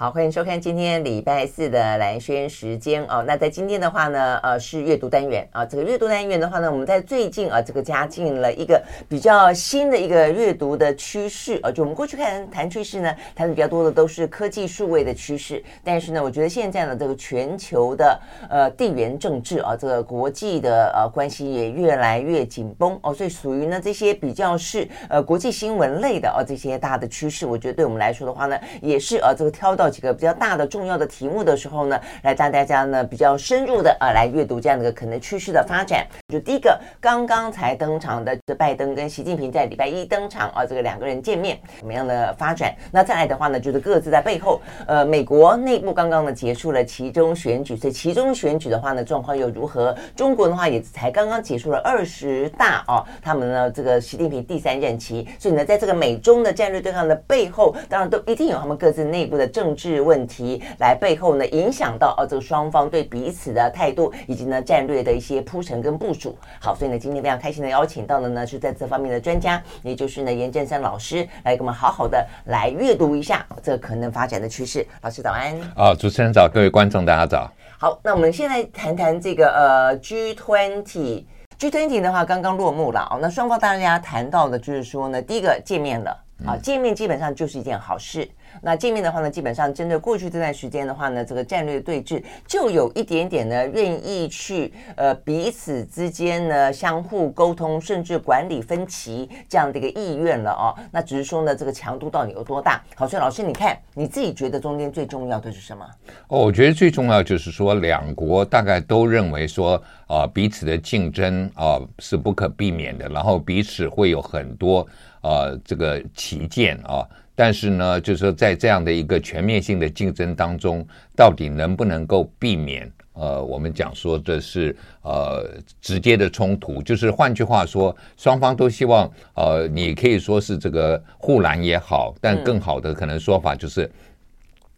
好，欢迎收看今天礼拜四的兰轩时间哦。那在今天的话呢，呃，是阅读单元啊。这个阅读单元的话呢，我们在最近啊，这个加进了一个比较新的一个阅读的趋势啊。就我们过去看谈趋势呢，谈的比较多的都是科技数位的趋势。但是呢，我觉得现在呢，这个全球的呃地缘政治啊，这个国际的呃关系也越来越紧绷哦。所以属于呢这些比较是呃国际新闻类的哦这些大的趋势，我觉得对我们来说的话呢，也是呃这个挑到。几个比较大的重要的题目的时候呢，来带大家呢比较深入的啊来阅读这样的一个可能趋势的发展。就第一个刚刚才登场的，这拜登跟习近平在礼拜一登场啊，这个两个人见面什么样的发展？那再来的话呢，就是各自在背后，呃，美国内部刚刚呢结束了其中选举，所以其中选举的话呢状况又如何？中国的话也才刚刚结束了二十大啊，他们呢这个习近平第三任期，所以呢在这个美中的战略对抗的背后，当然都一定有他们各自内部的政治。是问题来背后呢，影响到哦这个双方对彼此的态度，以及呢战略的一些铺陈跟部署。好，所以呢今天非常开心的邀请到的呢是在这方面的专家，也就是呢严振山老师来给我们好好的来阅读一下这个可能发展的趋势。老师早安。啊，主持人早，各位观众大家早。好，那我们现在谈谈这个呃 G twenty G twenty 的话刚刚落幕了哦。那双方大家谈到的就是说呢，第一个见面了啊，见面基本上就是一件好事。那见面的话呢，基本上针对过去这段时间的话呢，这个战略对峙就有一点点呢，愿意去呃彼此之间呢相互沟通，甚至管理分歧这样的一个意愿了哦。那只是说呢，这个强度到底有多大？好，所以老师你看你自己觉得中间最重要的是什么？哦，我觉得最重要就是说两国大概都认为说啊、呃、彼此的竞争啊、呃、是不可避免的，然后彼此会有很多啊、呃、这个旗舰啊。但是呢，就是说，在这样的一个全面性的竞争当中，到底能不能够避免？呃，我们讲说的是呃直接的冲突，就是换句话说，双方都希望呃，你可以说是这个护栏也好，但更好的可能说法就是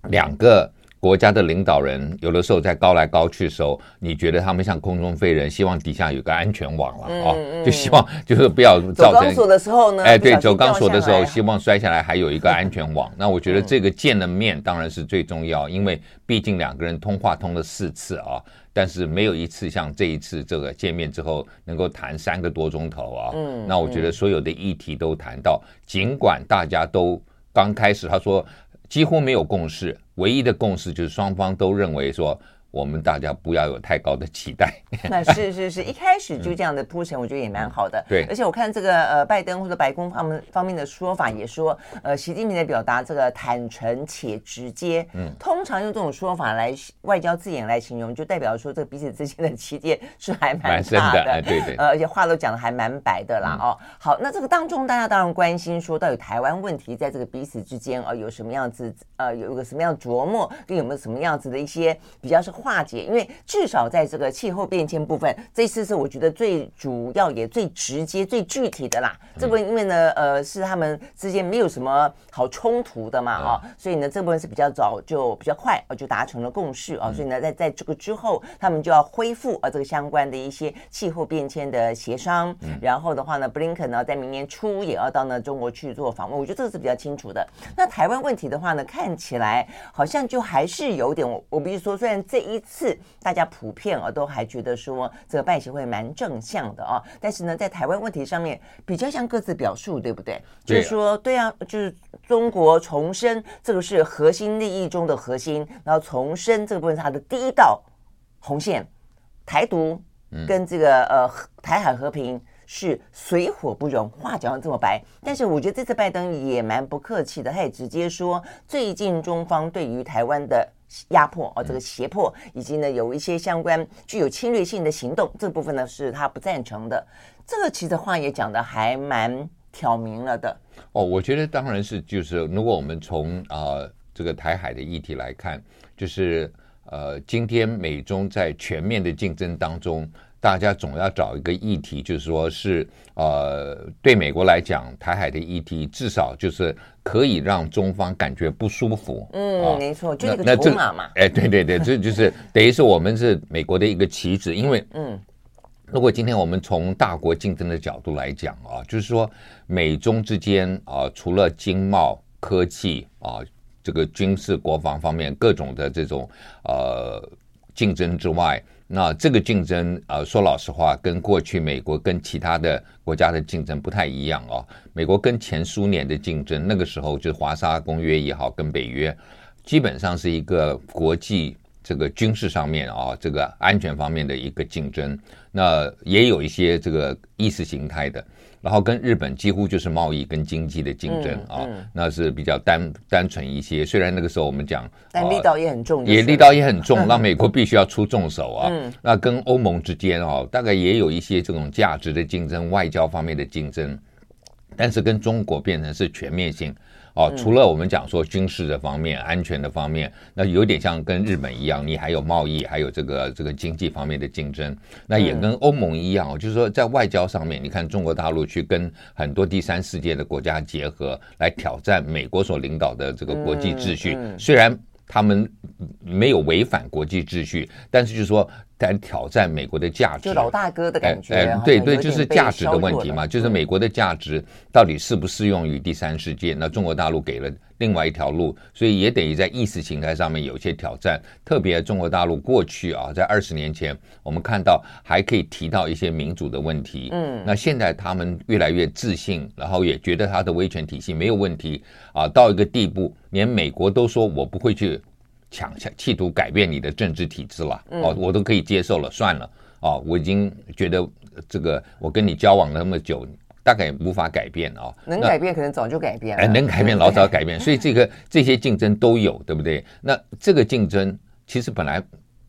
两个。国家的领导人有的时候在高来高去的时候，你觉得他们像空中飞人，希望底下有个安全网了啊、就希望 就是不要造成。走钢索的时候呢？哎，对，走钢索的时候，希望摔下来还有一个安全网。那我觉得这个见了面当然是最重要，因为毕竟两个人通话通了四次啊，但是没有一次像这一次这个见面之后能够谈三个多钟头啊。嗯，那我觉得所有的议题都谈到，尽管大家都刚开始他说几乎没有共识。唯一的共识就是双方都认为说，我们大家不要有太高的期待。那是是是，一开始就这样的铺陈，我觉得也蛮好的。嗯、对，而且我看这个呃，拜登或者白宫方面方面的说法也说，呃，习近平的表达这个坦诚且直接。嗯，通常用这种说法来外交字眼来形容，就代表说这个彼此之间的期待是还蛮大的。蛮深的，对对。呃，而且话都讲的还蛮白的啦。哦，好，那这个当中大家当然关心说，到底台湾问题在这个彼此之间呃有什么样子呃有一个什么样的琢磨，跟有没有什么样子的一些比较是。化解，因为至少在这个气候变迁部分，这次是我觉得最主要也最直接、最具体的啦。这部分因为呢，呃，是他们之间没有什么好冲突的嘛，啊，所以呢，这部分是比较早就比较快啊就达成了共识啊。所以呢，在在这个之后，他们就要恢复啊这个相关的一些气候变迁的协商。然后的话呢，布林肯呢在明年初也要到呢中国去做访问，我觉得这个是比较清楚的。那台湾问题的话呢，看起来好像就还是有点，我我比如说，虽然这一。一次，大家普遍啊都还觉得说这个拜协会蛮正向的啊，但是呢，在台湾问题上面比较像各自表述，对不对？就是说，对啊，就是中国重申这个是核心利益中的核心，然后重申这个部分是它的第一道红线，台独跟这个呃台海和平是水火不容，话讲得这么白。但是我觉得这次拜登也蛮不客气的，他也直接说，最近中方对于台湾的。压迫哦，这个胁迫，以及呢有一些相关具有侵略性的行动，这部分呢是他不赞成的。这个其实话也讲的还蛮挑明了的。哦，我觉得当然是，就是如果我们从啊、呃、这个台海的议题来看，就是呃今天美中在全面的竞争当中。大家总要找一个议题，就是说是呃，对美国来讲，台海的议题至少就是可以让中方感觉不舒服。嗯，啊、没错，就是那个筹码嘛。哎，对对对，这就是 等于是我们是美国的一个棋子。因为，嗯，如果今天我们从大国竞争的角度来讲啊，就是说美中之间啊，除了经贸、科技啊。这个军事国防方面各种的这种呃竞争之外，那这个竞争呃说老实话，跟过去美国跟其他的国家的竞争不太一样哦。美国跟前苏联的竞争，那个时候就是华沙公约也好，跟北约基本上是一个国际这个军事上面啊，这个安全方面的一个竞争。那也有一些这个意识形态的。然后跟日本几乎就是贸易跟经济的竞争啊，那是比较单单纯一些。虽然那个时候我们讲，但力道也很重，也力道也很重，让美国必须要出重手啊。那跟欧盟之间啊，大概也有一些这种价值的竞争、外交方面的竞争，但是跟中国变成是全面性。哦，除了我们讲说军事的方面、安全的方面，那有点像跟日本一样，你还有贸易，还有这个这个经济方面的竞争。那也跟欧盟一样，就是说在外交上面，你看中国大陆去跟很多第三世界的国家结合，来挑战美国所领导的这个国际秩序。虽然他们没有违反国际秩序，但是就是说。在挑战美国的价值，就老大哥的感觉。哎，对对，就是价值的问题嘛，就是美国的价值到底适不适用于第三世界？那中国大陆给了另外一条路，所以也等于在意识形态上面有一些挑战。特别中国大陆过去啊，在二十年前，我们看到还可以提到一些民主的问题。嗯，那现在他们越来越自信，然后也觉得他的威权体系没有问题啊，到一个地步，连美国都说我不会去。抢想企图改变你的政治体制了，哦，我都可以接受了，算了，哦，我已经觉得这个我跟你交往那么久，大概无法改变啊，能改变可能早就改变了，哎，能改变老早改变，所以这个这些竞争都有，对不对？那这个竞争其实本来。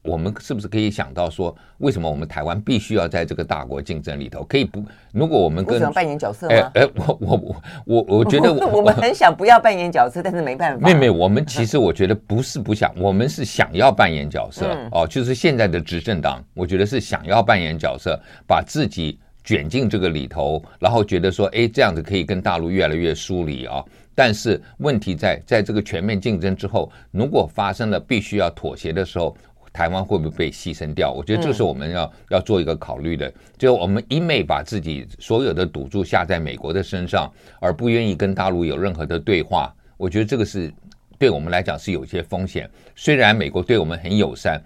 我们是不是可以想到说，为什么我们台湾必须要在这个大国竞争里头？可以不？如果我们跟扮演角色吗？哎哎，我我我我我觉得我 我们很想不要扮演角色，但是没办法。妹妹，我们其实我觉得不是不想，我们是想要扮演角色哦。就是现在的执政党，我觉得是想要扮演角色，把自己卷进这个里头，然后觉得说，哎，这样子可以跟大陆越来越疏离啊。但是问题在在这个全面竞争之后，如果发生了必须要妥协的时候。台湾会不会被牺牲掉？我觉得这是我们要要做一个考虑的。就我们一昧把自己所有的赌注下在美国的身上，而不愿意跟大陆有任何的对话，我觉得这个是对我们来讲是有一些风险。虽然美国对我们很友善，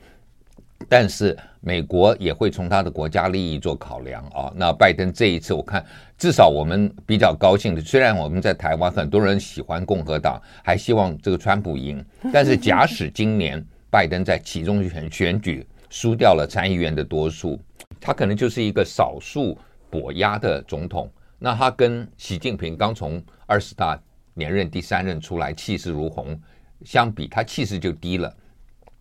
但是美国也会从他的国家利益做考量啊。那拜登这一次，我看至少我们比较高兴的，虽然我们在台湾很多人喜欢共和党，还希望这个川普赢，但是假使今年。拜登在其中选选举输掉了参议院的多数，他可能就是一个少数跛压的总统。那他跟习近平刚从二十大连任第三任出来，气势如虹，相比他气势就低了。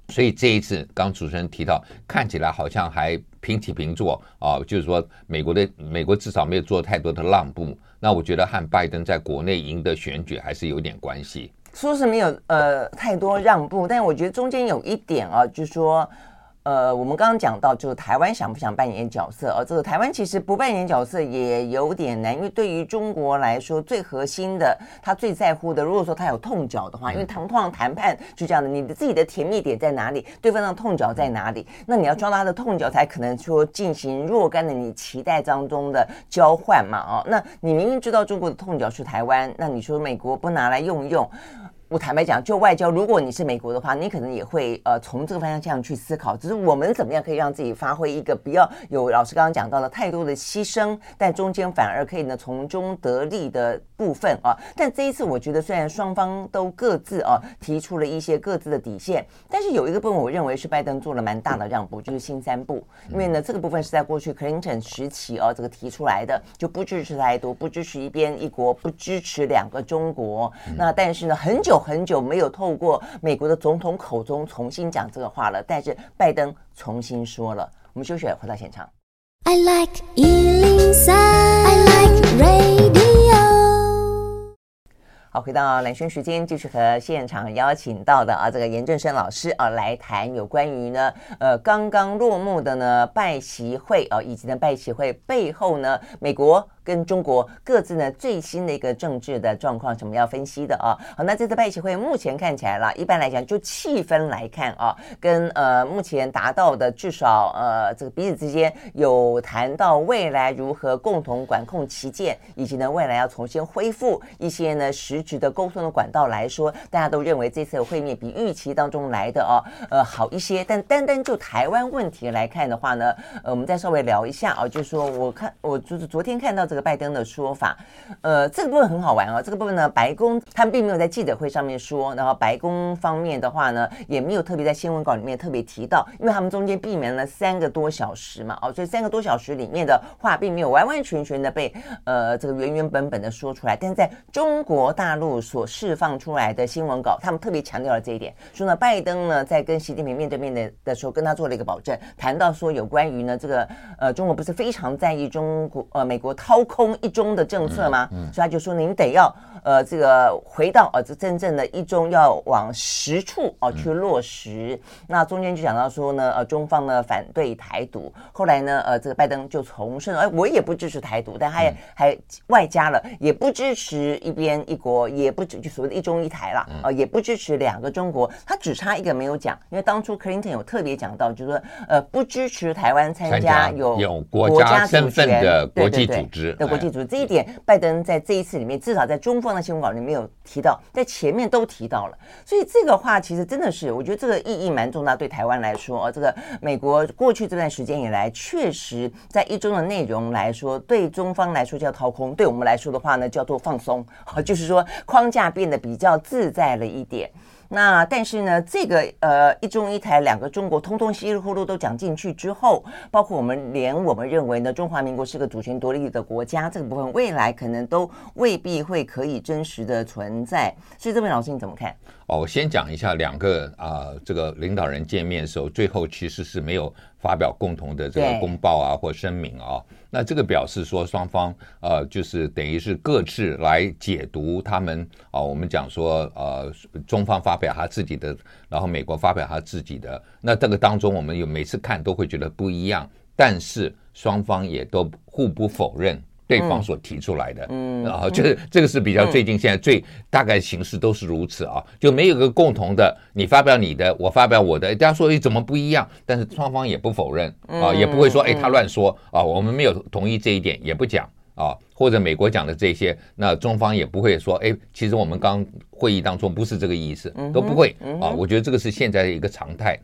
所以这一次，刚主持人提到，看起来好像还平起平坐啊，就是说美国的美国至少没有做太多的让步。那我觉得和拜登在国内赢得选举还是有点关系。说是没有呃太多让步，但我觉得中间有一点啊，就是说，呃，我们刚刚讲到，就是台湾想不想扮演角色？而、啊、这个台湾其实不扮演角色也有点难，因为对于中国来说，最核心的，他最在乎的，如果说他有痛脚的话，因为谈通常谈判就这样的，你的自己的甜蜜点在哪里，对方的痛脚在哪里，那你要抓到他的痛脚，才可能说进行若干的你期待当中的交换嘛？哦，那你明明知道中国的痛脚是台湾，那你说美国不拿来用用？我坦白讲，就外交，如果你是美国的话，你可能也会呃从这个方向这样去思考。只是我们怎么样可以让自己发挥一个不要有老师刚刚讲到了太多的牺牲，但中间反而可以呢从中得利的部分啊。但这一次我觉得，虽然双方都各自啊提出了一些各自的底线，但是有一个部分我认为是拜登做了蛮大的让步，就是新三步。因为呢这个部分是在过去克林顿时期啊这个提出来的，就不支持台独，不支持一边一国，不支持两个中国。那但是呢很久。很久没有透过美国的总统口中重新讲这个话了，但是拜登重新说了。我们休息，回到现场。I like 103, I like radio。好，回到蓝轩时间，继续和现场邀请到的啊，这个严正生老师啊来谈有关于呢，呃，刚刚落幕的呢拜习会啊，以及呢拜习会背后呢，美国。跟中国各自呢最新的一个政治的状况，什么要分析的啊？好，那这次拜习会目前看起来啦，一般来讲就气氛来看啊，跟呃目前达到的至少呃这个彼此之间有谈到未来如何共同管控旗舰，以及呢未来要重新恢复一些呢实质的沟通的管道来说，大家都认为这次的会面比预期当中来的哦呃好一些。但单单就台湾问题来看的话呢，呃我们再稍微聊一下啊，就是说我看我就是昨天看到这拜登的说法，呃这个部分很好玩啊，这个部分呢白宫他们并没有在记者会上面说，然后白宫方面的话呢也没有特别在新闻稿里面特别提到，因为他们中间避免了三个多小时嘛，哦，所以三个多小时里面的话并没有完完全全的被呃这个原原本本的说出来，但是在中国大陆所释放出来的新闻稿，他们特别强调了这一点，说呢拜登呢在跟习近平面对面的的时候跟他做了一个保证，谈到说有关于呢这个呃中国不是非常在意中国呃美国掏空一中的政策吗？嗯，所以他就说您得要。呃，这个回到呃，这真正的一中要往实处哦去落实。那中间就讲到说呢，呃，中方呢反对台独。后来呢，呃，这个拜登就重申，哎，我也不支持台独，但他也还外加了，也不支持一边一国，也不支就所谓的一中一台了，呃，也不支持两个中国。他只差一个没有讲，因为当初克林顿有特别讲到，就是说呃，不支持台湾参加有有国家身份的国际组织的国际组织。这一点，拜登在这一次里面，至少在中方。那新闻稿里没有提到，在前面都提到了，所以这个话其实真的是，我觉得这个意义蛮重大。对台湾来说，哦，这个美国过去这段时间以来，确实在一中的内容来说，对中方来说叫掏空，对我们来说的话呢，叫做放松，啊，就是说框架变得比较自在了一点。那但是呢，这个呃一中一台两个中国，通通稀里糊涂都讲进去之后，包括我们连我们认为呢，中华民国是个主权独立的国家，这个部分未来可能都未必会可以真实的存在。所以这位老师你怎么看？哦，我先讲一下两个啊、呃，这个领导人见面的时候，最后其实是没有发表共同的这个公报啊或声明啊。那这个表示说双方呃，就是等于是各自来解读他们啊、我们讲说呃，中方发表他自己的，然后美国发表他自己的。那这个当中，我们有每次看都会觉得不一样，但是双方也都互不否认。对方所提出来的，嗯，然后就是这个是比较最近现在最大概形势都是如此啊，就没有个共同的，你发表你的，我发表我的，大家说诶怎么不一样？但是双方也不否认啊，也不会说诶他乱说啊，我们没有同意这一点，也不讲啊，或者美国讲的这些，那中方也不会说诶其实我们刚会议当中不是这个意思，都不会啊。我觉得这个是现在的一个常态，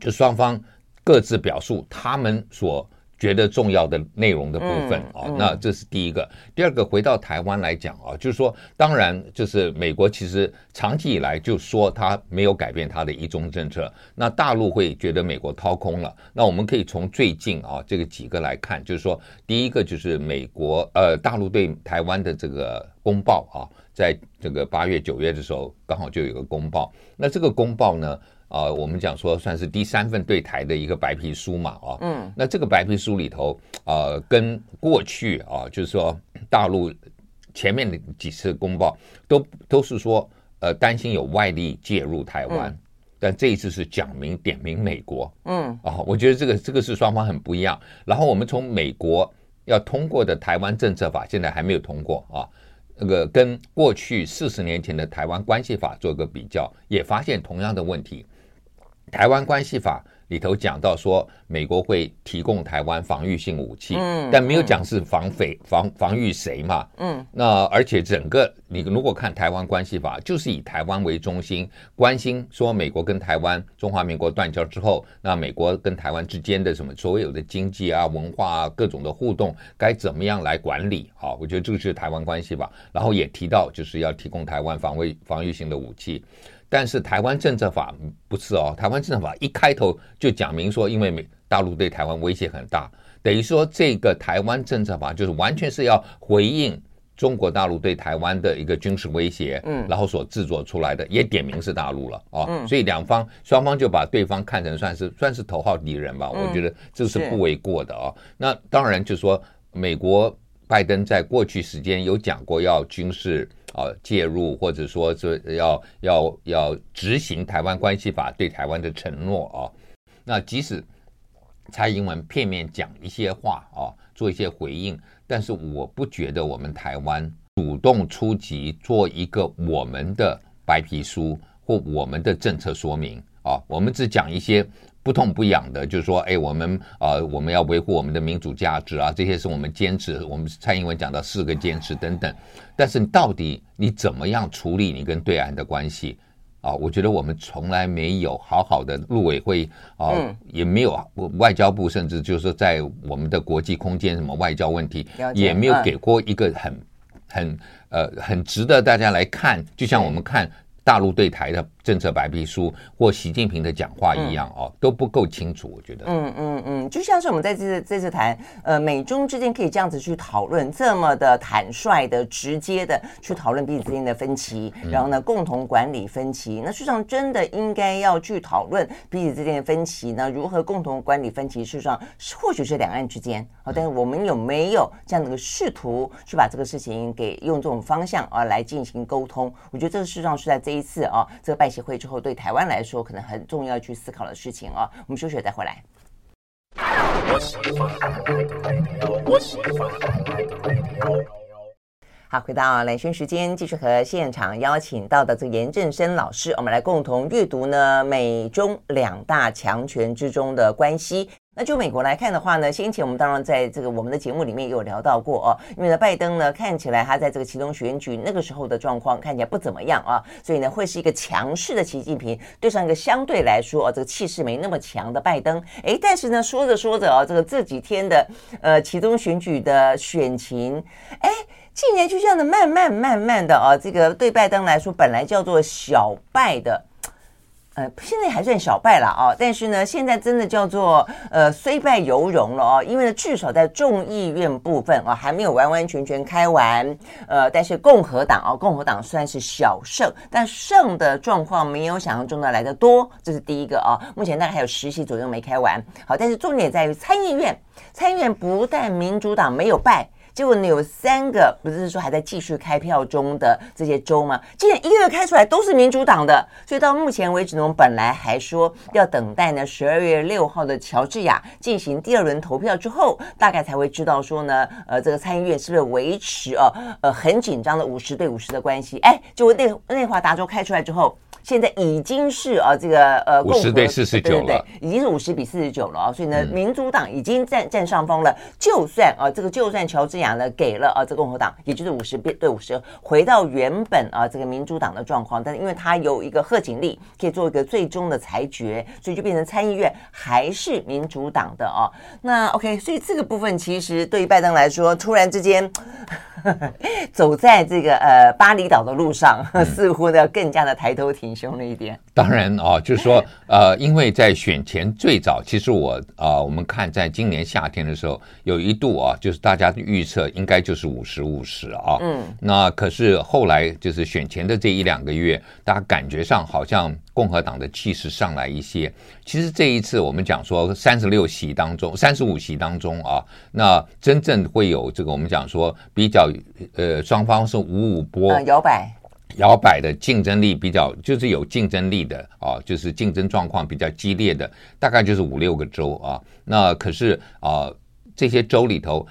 就双方各自表述他们所。觉得重要的内容的部分啊，那这是第一个。第二个，回到台湾来讲啊，就是说，当然就是美国其实长期以来就说他没有改变他的一中政策，那大陆会觉得美国掏空了。那我们可以从最近啊这个几个来看，就是说，第一个就是美国呃大陆对台湾的这个公报啊，在这个八月九月的时候刚好就有个公报，那这个公报呢？啊、呃，我们讲说算是第三份对台的一个白皮书嘛，啊，嗯，那这个白皮书里头，呃，跟过去啊，就是说大陆前面的几次公报都都是说，呃，担心有外力介入台湾，嗯、但这一次是讲明点名美国，嗯，啊，我觉得这个这个是双方很不一样。然后我们从美国要通过的台湾政策法，现在还没有通过啊。那个跟过去四十年前的台湾关系法做个比较，也发现同样的问题。台湾关系法里头讲到说，美国会提供台湾防御性武器，嗯，但没有讲是防匪防防御谁嘛，嗯，那而且整个你如果看台湾关系法，就是以台湾为中心，关心说美国跟台湾中华民国断交之后，那美国跟台湾之间的什么所有的经济啊、文化啊各种的互动该怎么样来管理？好，我觉得这个是台湾关系法，然后也提到就是要提供台湾防卫防御性的武器。但是台湾政策法不是哦，台湾政策法一开头就讲明说，因为美大陆对台湾威胁很大，等于说这个台湾政策法就是完全是要回应中国大陆对台湾的一个军事威胁，嗯，然后所制作出来的，也点名是大陆了哦，所以两方双方就把对方看成算是算是头号敌人吧，我觉得这是不为过的哦。那当然就是说，美国拜登在过去时间有讲过要军事。啊，介入或者说这要要要执行台湾关系法对台湾的承诺啊，那即使蔡英文片面讲一些话啊，做一些回应，但是我不觉得我们台湾主动出击做一个我们的白皮书或我们的政策说明啊，我们只讲一些。不痛不痒的，就是说，哎，我们啊、呃，我们要维护我们的民主价值啊，这些是我们坚持。我们蔡英文讲到四个坚持等等，但是你到底你怎么样处理你跟对岸的关系啊？我觉得我们从来没有好好的陆委会啊，嗯、也没有外交部，甚至就是说在我们的国际空间什么外交问题，也没有给过一个很很呃很值得大家来看，就像我们看。大陆对台的政策白皮书或习近平的讲话一样哦，都不够清楚，我觉得。嗯嗯嗯，就像是我们在这次这次谈，呃，美中之间可以这样子去讨论，这么的坦率的、直接的去讨论彼此之间的分歧，然后呢，共同管理分歧。那事实上真的应该要去讨论彼此之间的分歧呢？如何共同管理分歧？事实上，或许是两岸之间，好，但是我们有没有这样的一个试图去把这个事情给用这种方向啊来进行沟通？我觉得这个事实上是在这一。一次啊，这个拜协会之后，对台湾来说可能很重要去思考的事情啊。我们休息再回来。好，回到兰萱时间，继续和现场邀请到的这个严正声老师，我们来共同阅读呢美中两大强权之中的关系。那就美国来看的话呢，先前我们当然在这个我们的节目里面也有聊到过哦，因为呢，拜登呢看起来他在这个其中选举那个时候的状况看起来不怎么样啊，所以呢会是一个强势的习近平对上一个相对来说哦这个气势没那么强的拜登，诶，但是呢说着说着啊，这个这几天的呃其中选举的选情，诶，竟然就这样的慢慢慢慢的啊，这个对拜登来说本来叫做小败的。呃，现在还算小败了啊，但是呢，现在真的叫做呃虽败犹荣了哦，因为呢，至少在众议院部分啊，还没有完完全全开完，呃，但是共和党啊，共和党算是小胜，但胜的状况没有想象中的来得多，这是第一个啊，目前大概还有十席左右没开完，好，但是重点在于参议院，参议院不但民主党没有败。结果呢，有三个不是说还在继续开票中的这些州吗？竟然一个个开出来都是民主党的，所以到目前为止呢，我们本来还说要等待呢十二月六号的乔治亚进行第二轮投票之后，大概才会知道说呢，呃，这个参议院是不是维持呃呃很紧张的五十对五十的关系？哎，结果内内华达州开出来之后。现在已经是啊，这个呃，五十对四十九了，对，已经是五十比四十九了啊，所以呢，民主党已经占占上风了。就算啊，这个就算乔治亚呢给了啊，这个共和党，也就是五十对五十，回到原本啊这个民主党的状况，但是因为它有一个贺锦丽可以做一个最终的裁决，所以就变成参议院还是民主党的啊。那 OK，所以这个部分其实对于拜登来说，突然之间。走在这个呃巴厘岛的路上，似乎呢更加的抬头挺胸了一点。嗯、当然啊，就是说呃，因为在选前最早，其实我啊、呃，我们看在今年夏天的时候，有一度啊，就是大家的预测应该就是五十五十啊。嗯。那可是后来就是选前的这一两个月，大家感觉上好像。共和党的气势上来一些，其实这一次我们讲说三十六席当中，三十五席当中啊，那真正会有这个我们讲说比较呃双方是五五波摇摆摇摆的竞争力比较就是有竞争力的啊，就是竞争状况比较激烈的，大概就是五六个州啊。那可是啊这些州里头，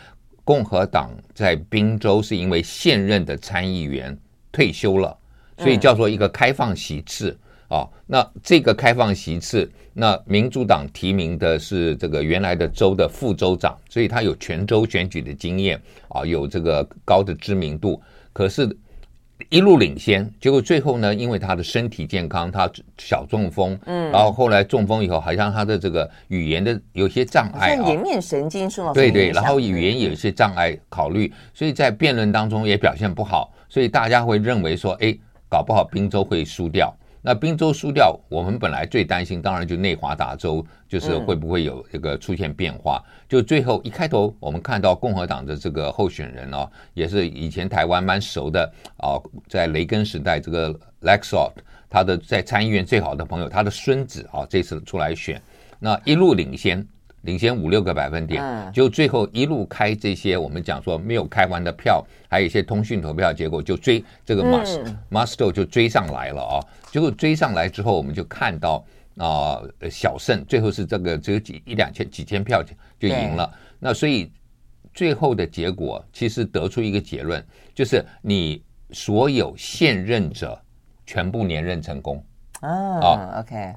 共和党在宾州是因为现任的参议员退休了，所以叫做一个开放席次。啊、哦，那这个开放席次，那民主党提名的是这个原来的州的副州长，所以他有全州选举的经验啊，有这个高的知名度。可是，一路领先，结果最后呢，因为他的身体健康，他小中风，嗯，然后后来中风以后，好像他的这个语言的有些障碍啊，颜面神经受到对对，然后语言有一些障碍考虑，所以在辩论当中也表现不好，所以大家会认为说，哎，搞不好宾州会输掉。那宾州输掉，我们本来最担心，当然就内华达州，就是会不会有这个出现变化。嗯、就最后一开头，我们看到共和党的这个候选人哦，也是以前台湾蛮熟的啊，在雷根时代这个 Laxalt，他的在参议院最好的朋友，他的孙子啊，这次出来选，那一路领先。领先五六个百分点，就最后一路开这些我们讲说没有开完的票，还有一些通讯投票结果就追这个 Must Musto 就追上来了啊！结果追上来之后，我们就看到啊小胜，最后是这个只有几一两千几千票就赢了。那所以最后的结果其实得出一个结论，就是你所有现任者全部连任成功。啊、哦、OK，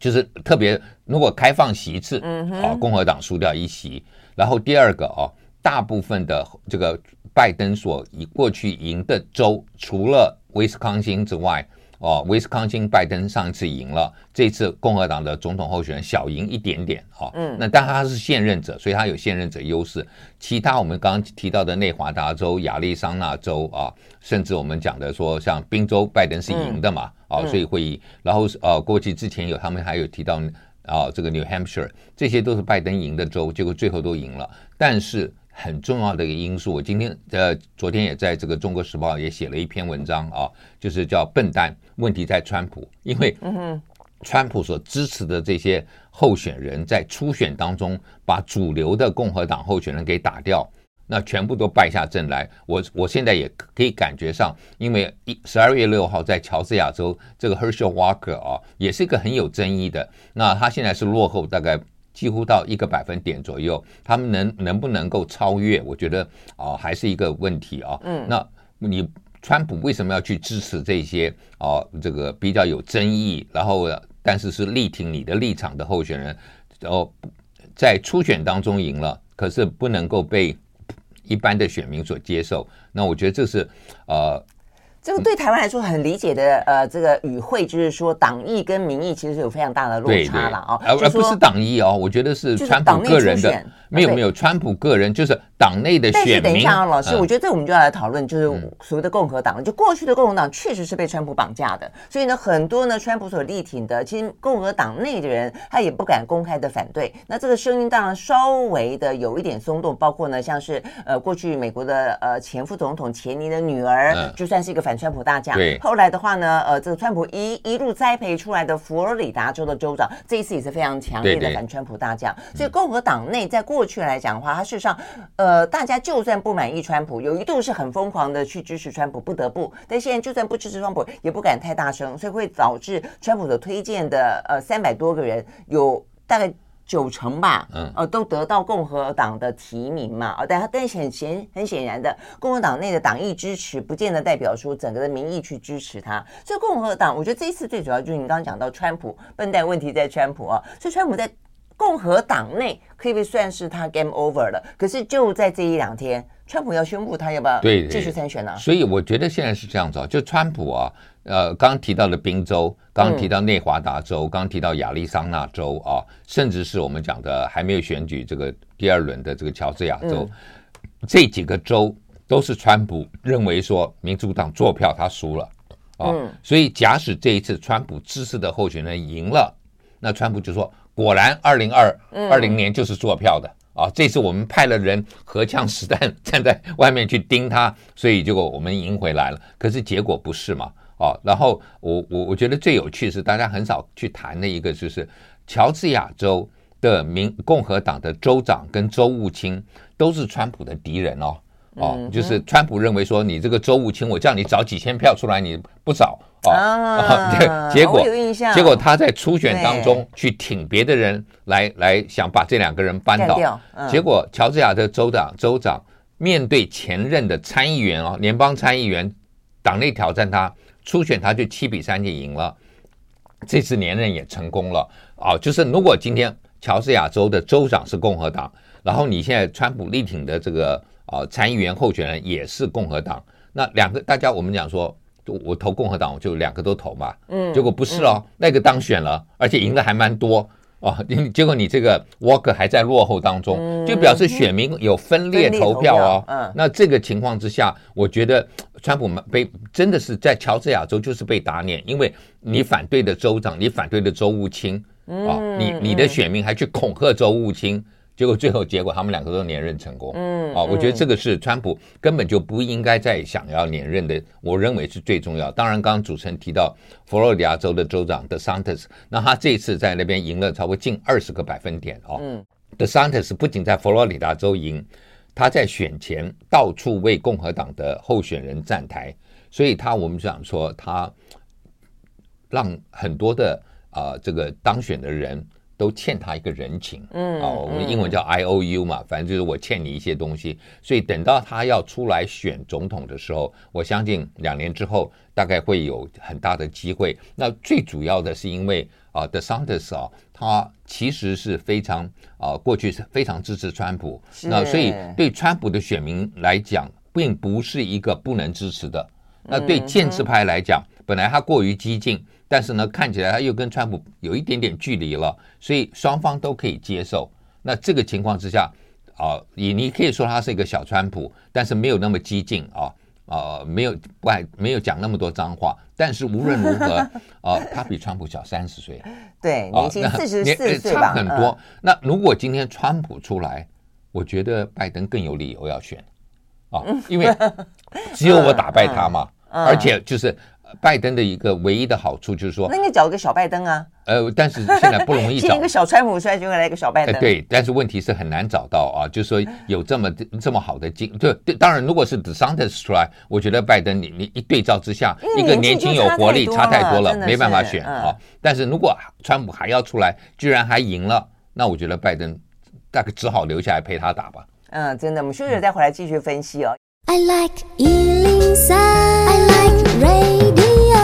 就是特别如果开放席次，啊，共和党输掉一席，然后第二个哦，大部分的这个拜登所以过去赢的州，除了威斯康星之外。哦，威斯康星拜登上次赢了，这次共和党的总统候选人小赢一点点，哈、哦，嗯，那但他是现任者，所以他有现任者优势。其他我们刚刚提到的内华达州、亚利桑那州啊，甚至我们讲的说像宾州，拜登是赢的嘛，啊、嗯哦，所以会赢。然后呃，过去之前有他们还有提到啊，这个 New Hampshire，这些都是拜登赢的州，结果最后都赢了，但是。很重要的一个因素，我今天呃，昨天也在这个《中国时报》也写了一篇文章啊，就是叫“笨蛋”，问题在川普，因为川普所支持的这些候选人在初选当中把主流的共和党候选人给打掉，那全部都败下阵来。我我现在也可以感觉上，因为一十二月六号在乔治亚州这个 Herschel Walker 啊，也是一个很有争议的，那他现在是落后大概。几乎到一个百分点左右，他们能能不能够超越？我觉得啊、呃，还是一个问题啊。嗯，那你川普为什么要去支持这些啊、这个比较有争议，然后但是是力挺你的立场的候选人，然后在初选当中赢了，可是不能够被一般的选民所接受。那我觉得这是呃。这个对台湾来说很理解的，呃，这个语汇就是说，党意跟民意其实是有非常大的落差了啊，而不是党意哦，我觉得是川普个人的，没有没有，川普个人就是党内的选民。但是等一下啊，老师，我觉得这我们就要来讨论，就是所谓的共和党，就过去的共和党确实是被川普绑架的，所以呢，很多呢，川普所力挺的，其实共和党内的人他也不敢公开的反对，那这个声音当然稍微的有一点松动，包括呢，像是呃，过去美国的呃前副总统钱尼的女儿，就算是一个反。川普大将，对，后来的话呢，呃，这个川普一一路栽培出来的佛罗里达州的州长，这一次也是非常强烈的反川普大将。所以共和党内在过去来讲的话，他事实上，呃，大家就算不满意川普，有一度是很疯狂的去支持川普，不得不，但现在就算不支持川普，也不敢太大声，所以会导致川普的推荐的呃三百多个人有大概。九成吧，嗯，呃，都得到共和党的提名嘛，啊，但但是很显很显然的，共和党内的党意支持，不见得代表说整个的民意去支持他。所以共和党，我觉得这一次最主要就是你刚刚讲到川普笨蛋问题在川普啊，所以川普在共和党内可以被算是他 game over 了。可是就在这一两天，川普要宣布他要不要继续参选呢？啊？所以我觉得现在是这样子啊，就川普啊。呃，刚提到的宾州，刚提到内华达州，刚提到亚利桑那州啊，甚至是我们讲的还没有选举这个第二轮的这个乔治亚州，这几个州都是川普认为说民主党做票他输了啊，所以假使这一次川普支持的候选人赢了，那川普就说果然二零二二零年就是做票的啊，这次我们派了人荷枪实弹站在外面去盯他，所以结果我们赢回来了，可是结果不是嘛？哦，然后我我我觉得最有趣是大家很少去谈的一个，就是乔治亚州的民共和党的州长跟州务卿都是川普的敌人哦，哦，就是川普认为说你这个州务卿，我叫你找几千票出来，你不找哦，结果结果他在初选当中去挺别的人来来想把这两个人扳倒，结果乔治亚的州长州长面对前任的参议员哦，联邦参议员党内挑战他。初选他就七比三就赢了，这次连任也成功了啊！就是如果今天乔治亚州的州长是共和党，然后你现在川普力挺的这个啊参议员候选人也是共和党，那两个大家我们讲说，我投共和党我就两个都投嘛，嗯，结果不是哦，那个当选了，而且赢的还蛮多。哦，结果你这个 Walker 还在落后当中，就表示选民有分裂投票哦。嗯，那这个情况之下，我觉得川普被真的是在乔治亚州就是被打脸，因为你反对的州长，你反对的州务卿，啊，你你的选民还去恐吓州务卿。结果最后结果他们两个都连任成功，嗯，啊，我觉得这个是川普根本就不应该再想要连任的，我认为是最重要。当然，刚刚主持人提到佛罗里达州的州长 DeSantis，那他这一次在那边赢了超过近二十个百分点哦。嗯，DeSantis 不仅在佛罗里达州赢，他在选前到处为共和党的候选人站台，所以他我们想说他让很多的啊这个当选的人。都欠他一个人情，嗯啊，我们英文叫 I O U 嘛，反正就是我欠你一些东西。所以等到他要出来选总统的时候，我相信两年之后大概会有很大的机会。那最主要的是因为啊，The s a n t e r s 啊，他其实是非常啊，过去是非常支持川普，那所以对川普的选民来讲，并不是一个不能支持的。那对建制派来讲，本来他过于激进。但是呢，看起来他又跟川普有一点点距离了，所以双方都可以接受。那这个情况之下，啊，你你可以说他是一个小川普，但是没有那么激进啊，啊，没有不爱没有讲那么多脏话。但是无论如何，啊，他比川普小三十岁，对，年轻四十四岁差很多。那如果今天川普出来，我觉得拜登更有理由要选，啊，因为只有我打败他嘛，而且就是。拜登的一个唯一的好处就是说，那你找一个小拜登啊？呃，但是现在不容易 找。一个小川普出来就会来一个小拜登。对，但是问题是很难找到啊。就是说有这么这么好的经，对对。当然，如果是 DeSantis 出来，我觉得拜登你你一对照之下，一个年轻有活力差太多了，没办法选啊。但是如果川普还要出来，居然还赢了，那我觉得拜登大概只好留下来陪他打吧。嗯，真的，我们休息了再回来继续分析哦。I like 103, I like radio.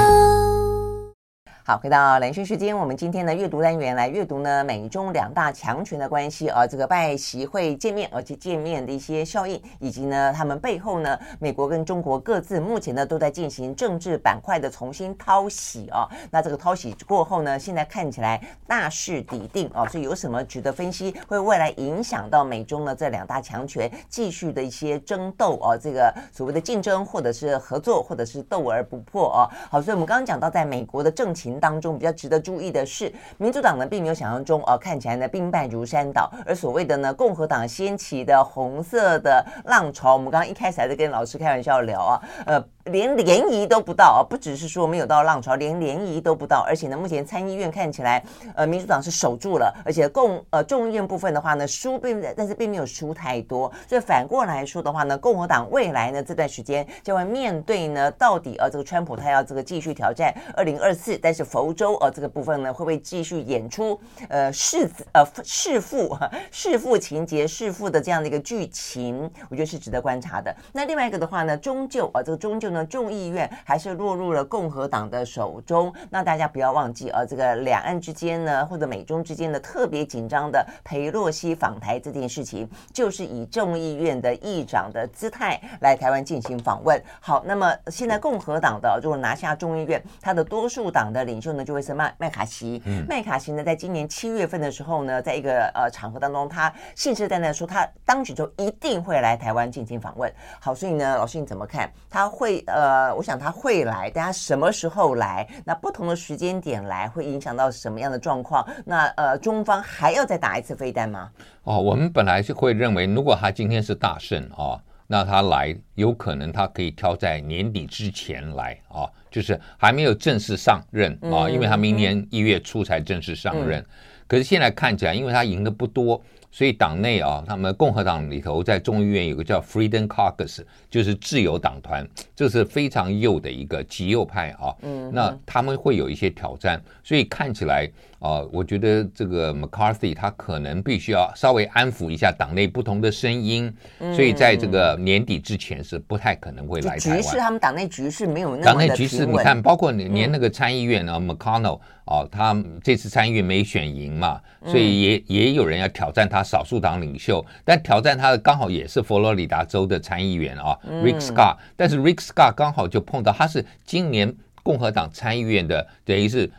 好，回到兰萱时间，我们今天的阅读单元来阅读呢，美中两大强权的关系啊，这个拜习会见面，而且见面的一些效应，以及呢，他们背后呢，美国跟中国各自目前呢都在进行政治板块的重新淘洗啊。那这个淘洗过后呢，现在看起来大势已定啊，所以有什么值得分析，会未来影响到美中呢这两大强权继续的一些争斗啊，这个所谓的竞争，或者是合作，或者是斗而不破啊。好，所以我们刚刚讲到，在美国的政情。当中比较值得注意的是，民主党呢并没有想象中哦，看起来呢兵败如山倒，而所谓的呢共和党掀起的红色的浪潮，我们刚刚一开始还在跟老师开玩笑聊啊，呃。连联谊都不到啊，不只是说没有到浪潮，连联谊都不到。而且呢，目前参议院看起来，呃，民主党是守住了，而且共呃众议院部分的话呢，输并但是并没有输太多。所以反过来说的话呢，共和党未来呢这段时间将会面对呢，到底呃这个川普他要这个继续挑战二零二四，但是佛州呃这个部分呢会不会继续演出呃弑呃弑父弑父情节弑父的这样的一个剧情？我觉得是值得观察的。那另外一个的话呢，终究啊、呃、这个终究呢。众议院还是落入了共和党的手中。那大家不要忘记，呃，这个两岸之间呢，或者美中之间的特别紧张的裴洛西访台这件事情，就是以众议院的议长的姿态来台湾进行访问。好，那么现在共和党的如果拿下众议院，他的多数党的领袖呢，就会是麦麦卡锡。嗯，麦卡锡呢，在今年七月份的时候呢，在一个呃场合当中，他信誓旦旦说，他当选之后一定会来台湾进行访问。好，所以呢，老师你怎么看？他会？呃，我想他会来，但他什么时候来？那不同的时间点来，会影响到什么样的状况？那呃，中方还要再打一次飞弹吗？哦，我们本来是会认为，如果他今天是大胜啊、哦，那他来有可能他可以挑在年底之前来啊、哦，就是还没有正式上任啊、哦，因为他明年一月初才正式上任。嗯、可是现在看起来，因为他赢的不多。所以党内啊，他们共和党里头在众议院有个叫 Freedom Caucus，就是自由党团，这是非常右的一个极右派啊。嗯，那他们会有一些挑战，所以看起来啊，我觉得这个 McCarthy 他可能必须要稍微安抚一下党内不同的声音，所以在这个年底之前是不太可能会来台湾。局势，他们党内局势没有那么党内局势，你看，包括连那个参议院啊，McConnell。哦，他这次参议院没选赢嘛，所以也也有人要挑战他少数党领袖，但挑战他的刚好也是佛罗里达州的参议员啊，Rick Scott。但是 Rick Scott 刚好就碰到他是今年共和党参议院的，等于是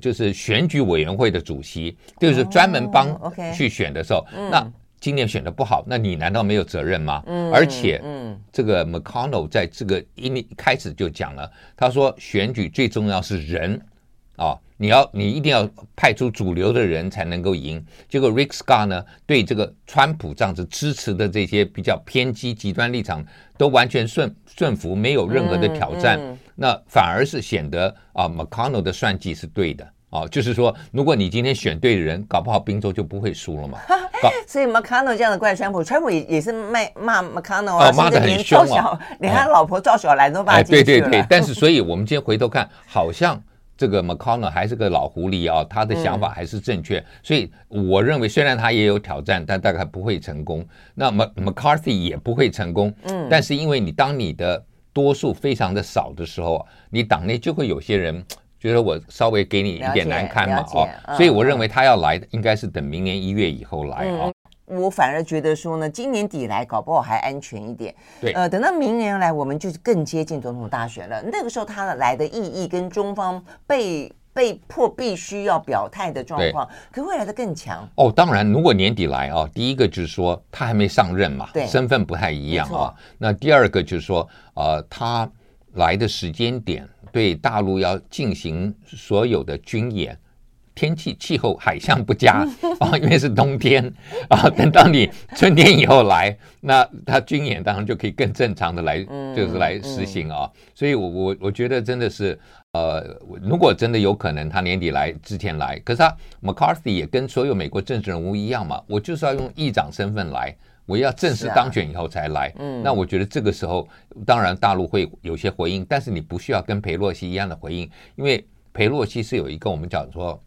就是选举委员会的主席，就是专门帮去选的时候，那今年选的不好，那你难道没有责任吗？而且，这个 McConnell 在这个一一开始就讲了，他说选举最重要是人啊。你要，你一定要派出主流的人才能够赢。结果 Rick Scott 呢，对这个川普这样子支持的这些比较偏激极端立场，都完全顺顺服，没有任何的挑战。那反而是显得啊，McConnell 的算计是对的啊，就是说，如果你今天选对的人，搞不好宾州就不会输了嘛。所以 McConnell 这样的怪川普，川普也也是骂骂 McConnell 啊，骂的很凶啊，连他老婆赵小兰都骂进去了。对对对，但是所以我们今天回头看，好像。这个 McConnell 还是个老狐狸啊，他的想法还是正确，所以我认为虽然他也有挑战，但大概不会成功。那么 McCarthy 也不会成功，嗯，但是因为你当你的多数非常的少的时候，你党内就会有些人 觉得我稍微给你一点难堪嘛，哦，所以我认为他要来，应该是等明年一月以后来啊。我反而觉得说呢，今年底来搞不好还安全一点。对，呃，等到明年来，我们就更接近总统大选了。那个时候他来的意义跟中方被被迫必须要表态的状况，可未来的更强。哦，当然，如果年底来啊，第一个就是说他还没上任嘛，对，身份不太一样啊。那第二个就是说，呃，他来的时间点对大陆要进行所有的军演。天气气候海象不佳 啊，因为是冬天啊。等到你春天以后来，那他军演当然就可以更正常的来，就是来实行啊。所以，我我我觉得真的是，呃，如果真的有可能，他年底来之前来，可是他 McCarthy 也跟所有美国政治人物一样嘛，我就是要用议长身份来，我要正式当选以后才来。嗯，那我觉得这个时候，当然大陆会有些回应，但是你不需要跟裴洛西一样的回应，因为裴洛西是有一个我们讲说。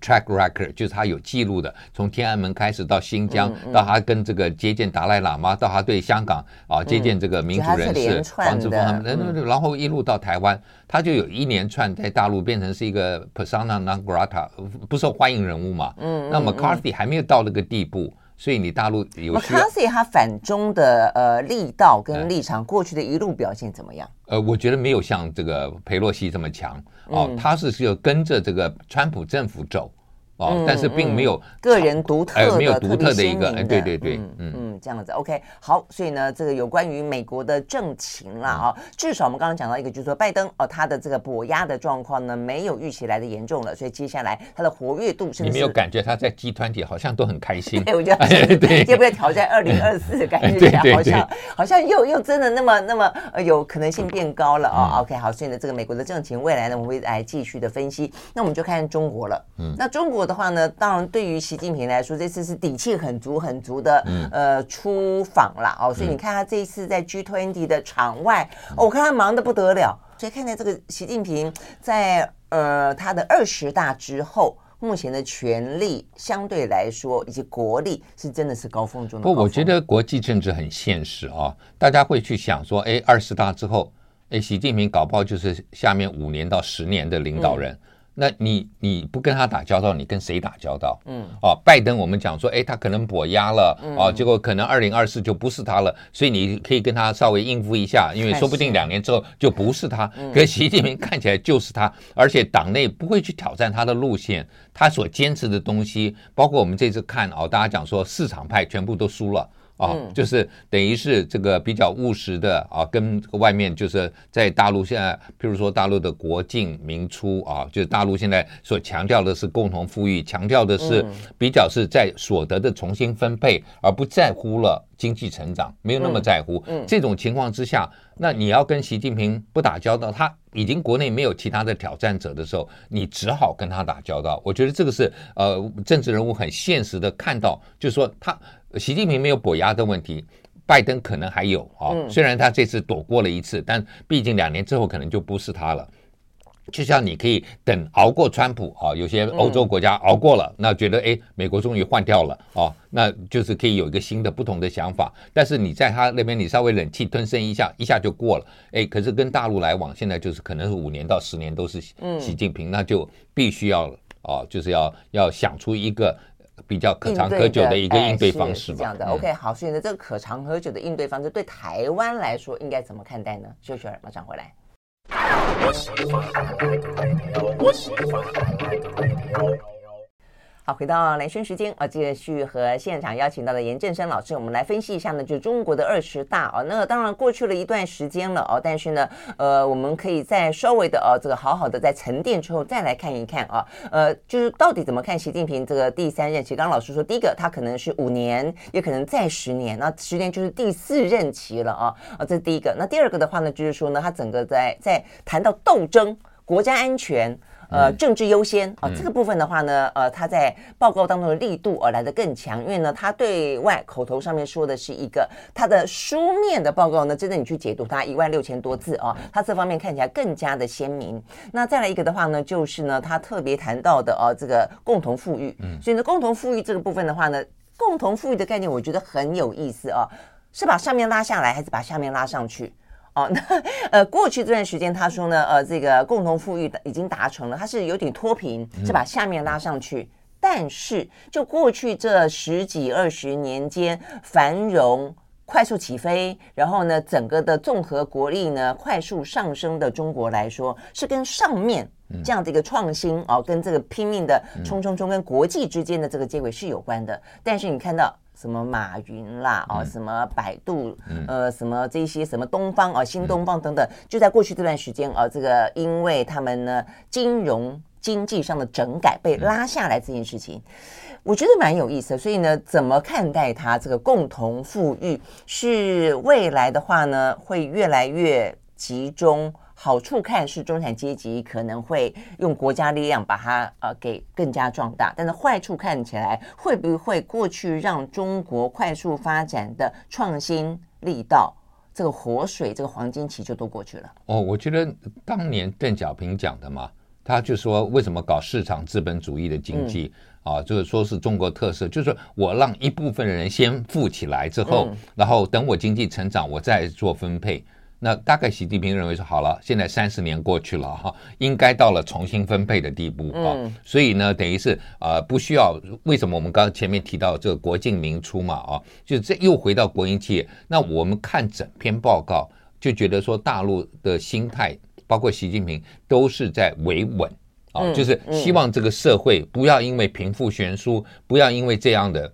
Track record 就是他有记录的，从天安门开始到新疆，到他跟这个接见达赖喇嘛，到他对香港啊接见这个民主人士黄之峰他们，嗯、然后一路到台湾，他就有一连串在大陆变成是一个 persona non grata 不受欢迎人物嘛。嗯，那么 McCarthy 还没有到那个地步。所以你大陆有 McCarthy 他反中的呃力道跟立场，过去的一路表现怎么样？呃，我觉得没有像这个佩洛西这么强哦，他是是要跟着这个川普政府走。哦，但是并没有个人独特的、没有独特的一个，哎，对对对，嗯嗯，这样子，OK，好，所以呢，这个有关于美国的政情啦，啊，至少我们刚刚讲到一个，就是说拜登哦，他的这个跛压的状况呢，没有预期来的严重了，所以接下来他的活跃度是，你没有感觉他在集团体好像都很开心？对，我觉得 对，要不要挑战二零二四？感觉好像好像又又真的那么那么呃有可能性变高了啊？OK，好，所以呢，这个美国的政情未来呢，我们会来继续的分析。那我们就看中国了，嗯，那中国。的话呢，当然对于习近平来说，这次是底气很足很足的，嗯、呃，出访了哦。所以你看他这一次在 G20 的场外，嗯哦，我看他忙得不得了。所以看在这个习近平在呃他的二十大之后，目前的权力相对来说以及国力是真的是高峰中的高峰。不，我觉得国际政治很现实啊，大家会去想说，哎，二十大之后，哎，习近平搞不好就是下面五年到十年的领导人。嗯那你你不跟他打交道，你跟谁打交道？嗯，哦，拜登，我们讲说，哎，他可能跛压了，哦，结果可能二零二四就不是他了，所以你可以跟他稍微应付一下，因为说不定两年之后就不是他。可习近平看起来就是他，而且党内不会去挑战他的路线，他所坚持的东西，包括我们这次看哦，大家讲说市场派全部都输了。啊、哦，就是等于是这个比较务实的啊，跟外面就是在大陆现在，譬如说大陆的国进民出啊，就是大陆现在所强调的是共同富裕，强调的是比较是在所得的重新分配，而不在乎了经济成长，没有那么在乎。这种情况之下，那你要跟习近平不打交道，他已经国内没有其他的挑战者的时候，你只好跟他打交道。我觉得这个是呃政治人物很现实的看到，就是说他。习近平没有跛鸭的问题，拜登可能还有啊。虽然他这次躲过了一次，但毕竟两年之后可能就不是他了。就像你可以等熬过川普啊，有些欧洲国家熬过了，那觉得哎，美国终于换掉了啊，那就是可以有一个新的不同的想法。但是你在他那边，你稍微忍气吞声一下，一下就过了。哎，可是跟大陆来往，现在就是可能是五年到十年都是习近平，那就必须要啊，就是要要想出一个。比较可长可久的一个应对方式吧。这样的，OK，好，所以呢，这个可长可久的应对方式对台湾来说应该怎么看待呢？休息会儿，马上回来。好，回到兰萱时间啊，继续和现场邀请到的严正声老师，我们来分析一下呢，就中国的二十大啊。那当然过去了一段时间了哦，但是呢，呃，我们可以再稍微的啊，这个好好的在沉淀之后再来看一看啊，呃，就是到底怎么看习近平这个第三任期？刚刚老师说，第一个他可能是五年，也可能再十年，那十年就是第四任期了啊啊，这是第一个。那第二个的话呢，就是说呢，他整个在在谈到斗争、国家安全。呃政治优先啊、呃，这个部分的话呢，呃，他在报告当中的力度而来得更强，因为呢，他对外口头上面说的是一个，他的书面的报告呢，真的你去解读它一万六千多字啊，他这方面看起来更加的鲜明。那再来一个的话呢，就是呢，他特别谈到的呃，这个共同富裕，嗯，所以呢，共同富裕这个部分的话呢，共同富裕的概念我觉得很有意思啊，是把上面拉下来还是把下面拉上去？哦，那呃，过去这段时间他说呢，呃，这个共同富裕已经达成了，他是有点脱贫，是把下面拉上去。但是就过去这十几二十年间，繁荣快速起飞，然后呢，整个的综合国力呢快速上升的中国来说，是跟上面这样的一个创新哦，跟这个拼命的冲冲冲跟国际之间的这个接轨是有关的。但是你看到。什么马云啦，哦，什么百度，呃，什么这些什么东方啊，新东方等等，就在过去这段时间啊，这个因为他们呢金融经济上的整改被拉下来这件事情，我觉得蛮有意思的。所以呢，怎么看待它这个共同富裕，是未来的话呢，会越来越集中。好处看是中产阶级可能会用国家力量把它呃给更加壮大，但是坏处看起来会不会过去让中国快速发展的创新力道这个活水这个黄金期就都过去了？哦，我觉得当年邓小平讲的嘛，他就说为什么搞市场资本主义的经济、嗯、啊，就是说是中国特色，就是我让一部分人先富起来之后，嗯、然后等我经济成长，我再做分配。那大概习近平认为说好了，现在三十年过去了哈，应该到了重新分配的地步啊，所以呢，等于是啊，不需要。为什么我们刚刚前面提到这个国进民出嘛啊，就这又回到国营企业。那我们看整篇报告，就觉得说大陆的心态，包括习近平都是在维稳啊，就是希望这个社会不要因为贫富悬殊，不要因为这样的。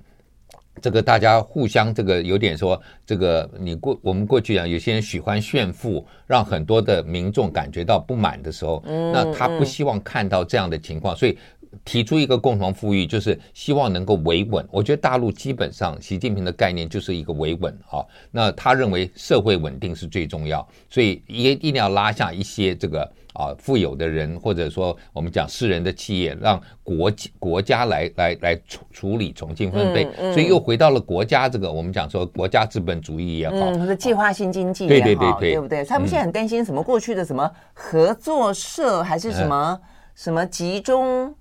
这个大家互相这个有点说，这个你过我们过去讲，有些人喜欢炫富，让很多的民众感觉到不满的时候，那他不希望看到这样的情况，所以提出一个共同富裕，就是希望能够维稳。我觉得大陆基本上习近平的概念就是一个维稳啊，那他认为社会稳定是最重要，所以一一定要拉下一些这个。啊，富有的人或者说我们讲私人的企业，让国国家来来来处处理重新分配，所以又回到了国家这个我们讲说国家资本主义也好，或者计划性经济也好，对对对对，对不对？他们现在很担心什么过去的什么合作社还是什么什么集中。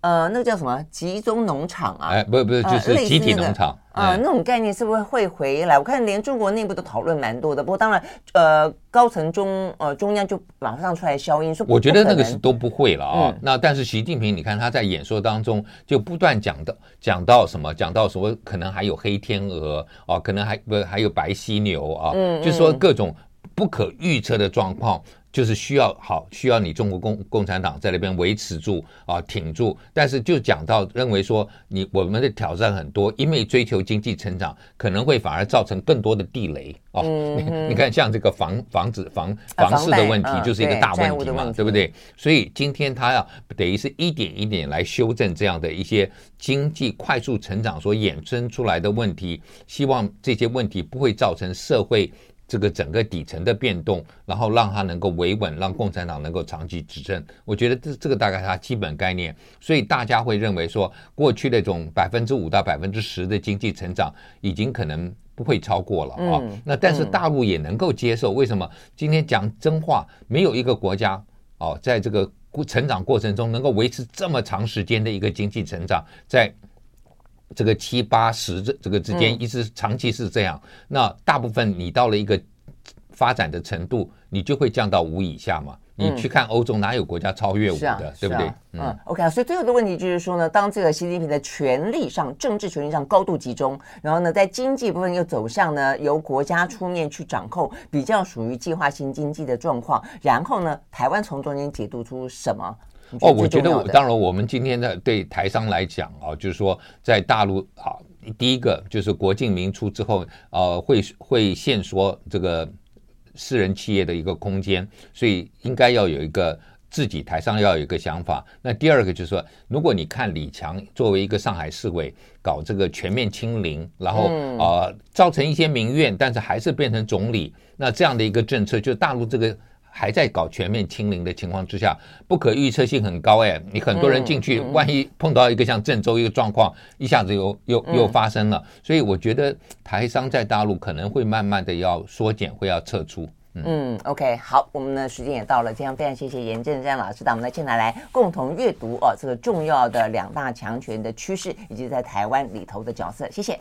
呃，那个叫什么集中农场啊？哎，不是不是，就是集体农场啊、呃，那种概念是不是会回来？我看连中国内部都讨论蛮多的。不过当然，呃，高层中呃中央就马上出来消音说，我觉得那个是都不会了啊。嗯、那但是习近平，你看他在演说当中就不断讲到讲到什么，讲到什么可能还有黑天鹅啊，可能还不还有白犀牛啊，嗯，就是说各种不可预测的状况。就是需要好，需要你中国共共产党在那边维持住啊，挺住。但是就讲到认为说，你我们的挑战很多，因为追求经济成长，可能会反而造成更多的地雷哦。你你看，像这个房房子房房市的问题，就是一个大问题嘛，对，对不对？所以今天他要等于是一点一点来修正这样的一些经济快速成长所衍生出来的问题，希望这些问题不会造成社会。这个整个底层的变动，然后让它能够维稳，让共产党能够长期执政。我觉得这这个大概是它基本概念，所以大家会认为说，过去那种百分之五到百分之十的经济成长已经可能不会超过了啊。那但是大陆也能够接受，为什么？今天讲真话，没有一个国家哦，在这个成长过程中能够维持这么长时间的一个经济成长，在。这个七八十这这个之间一直长期是这样，那大部分你到了一个发展的程度，你就会降到五以下嘛。你去看欧洲，哪有国家超越五的，对不对？嗯，OK 啊。所以最后的问题就是说呢，当这个习近平的权力上、政治权力上高度集中，然后呢，在经济部分又走向呢由国家出面去掌控，比较属于计划性经济的状况，然后呢，台湾从中间解读出什么？哦，我觉得我当然，我们今天的对台商来讲啊，就是说在大陆啊，第一个就是国进民出之后，呃，会会限缩这个私人企业的一个空间，所以应该要有一个自己台商要有一个想法。那第二个就是说，如果你看李强作为一个上海市委搞这个全面清零，然后啊造成一些民怨，但是还是变成总理，那这样的一个政策，就大陆这个。还在搞全面清零的情况之下，不可预测性很高哎，你很多人进去，万一碰到一个像郑州一个状况，一下子又又又发生了，所以我觉得台商在大陆可能会慢慢的要缩减，会要撤出。嗯，OK，好，我们的时间也到了，今天非常谢谢严正山老师到我们的现场来共同阅读哦，这个重要的两大强权的趋势以及在台湾里头的角色，谢谢。